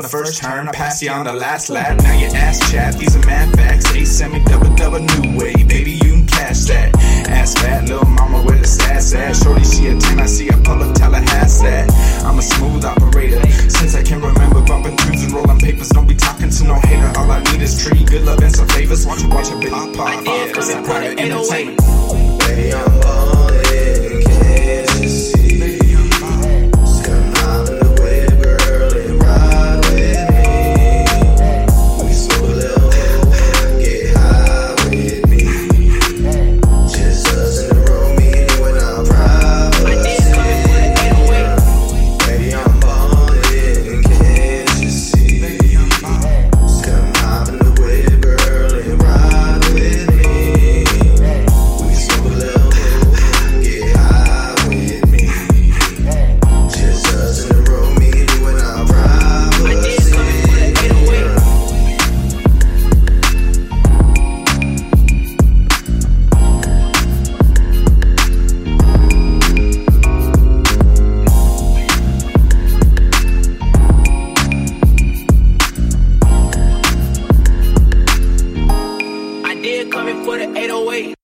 me on the first turn, I passed you on the last lap. Now your ass chat, these are mad facts. They send me double double new way, baby, you can cash that. Ass fat, little mama with a sass at. Shorty, she a 10, I see a pull up, tell her has that. I'm a smooth operator, since I can remember bumping tunes and rolling papers. Don't be talking to no hater, all I need is tree, good love and some favors. Watch, watch a bitch pop off, cause it's private entertainment. Baby, I'm for the 808.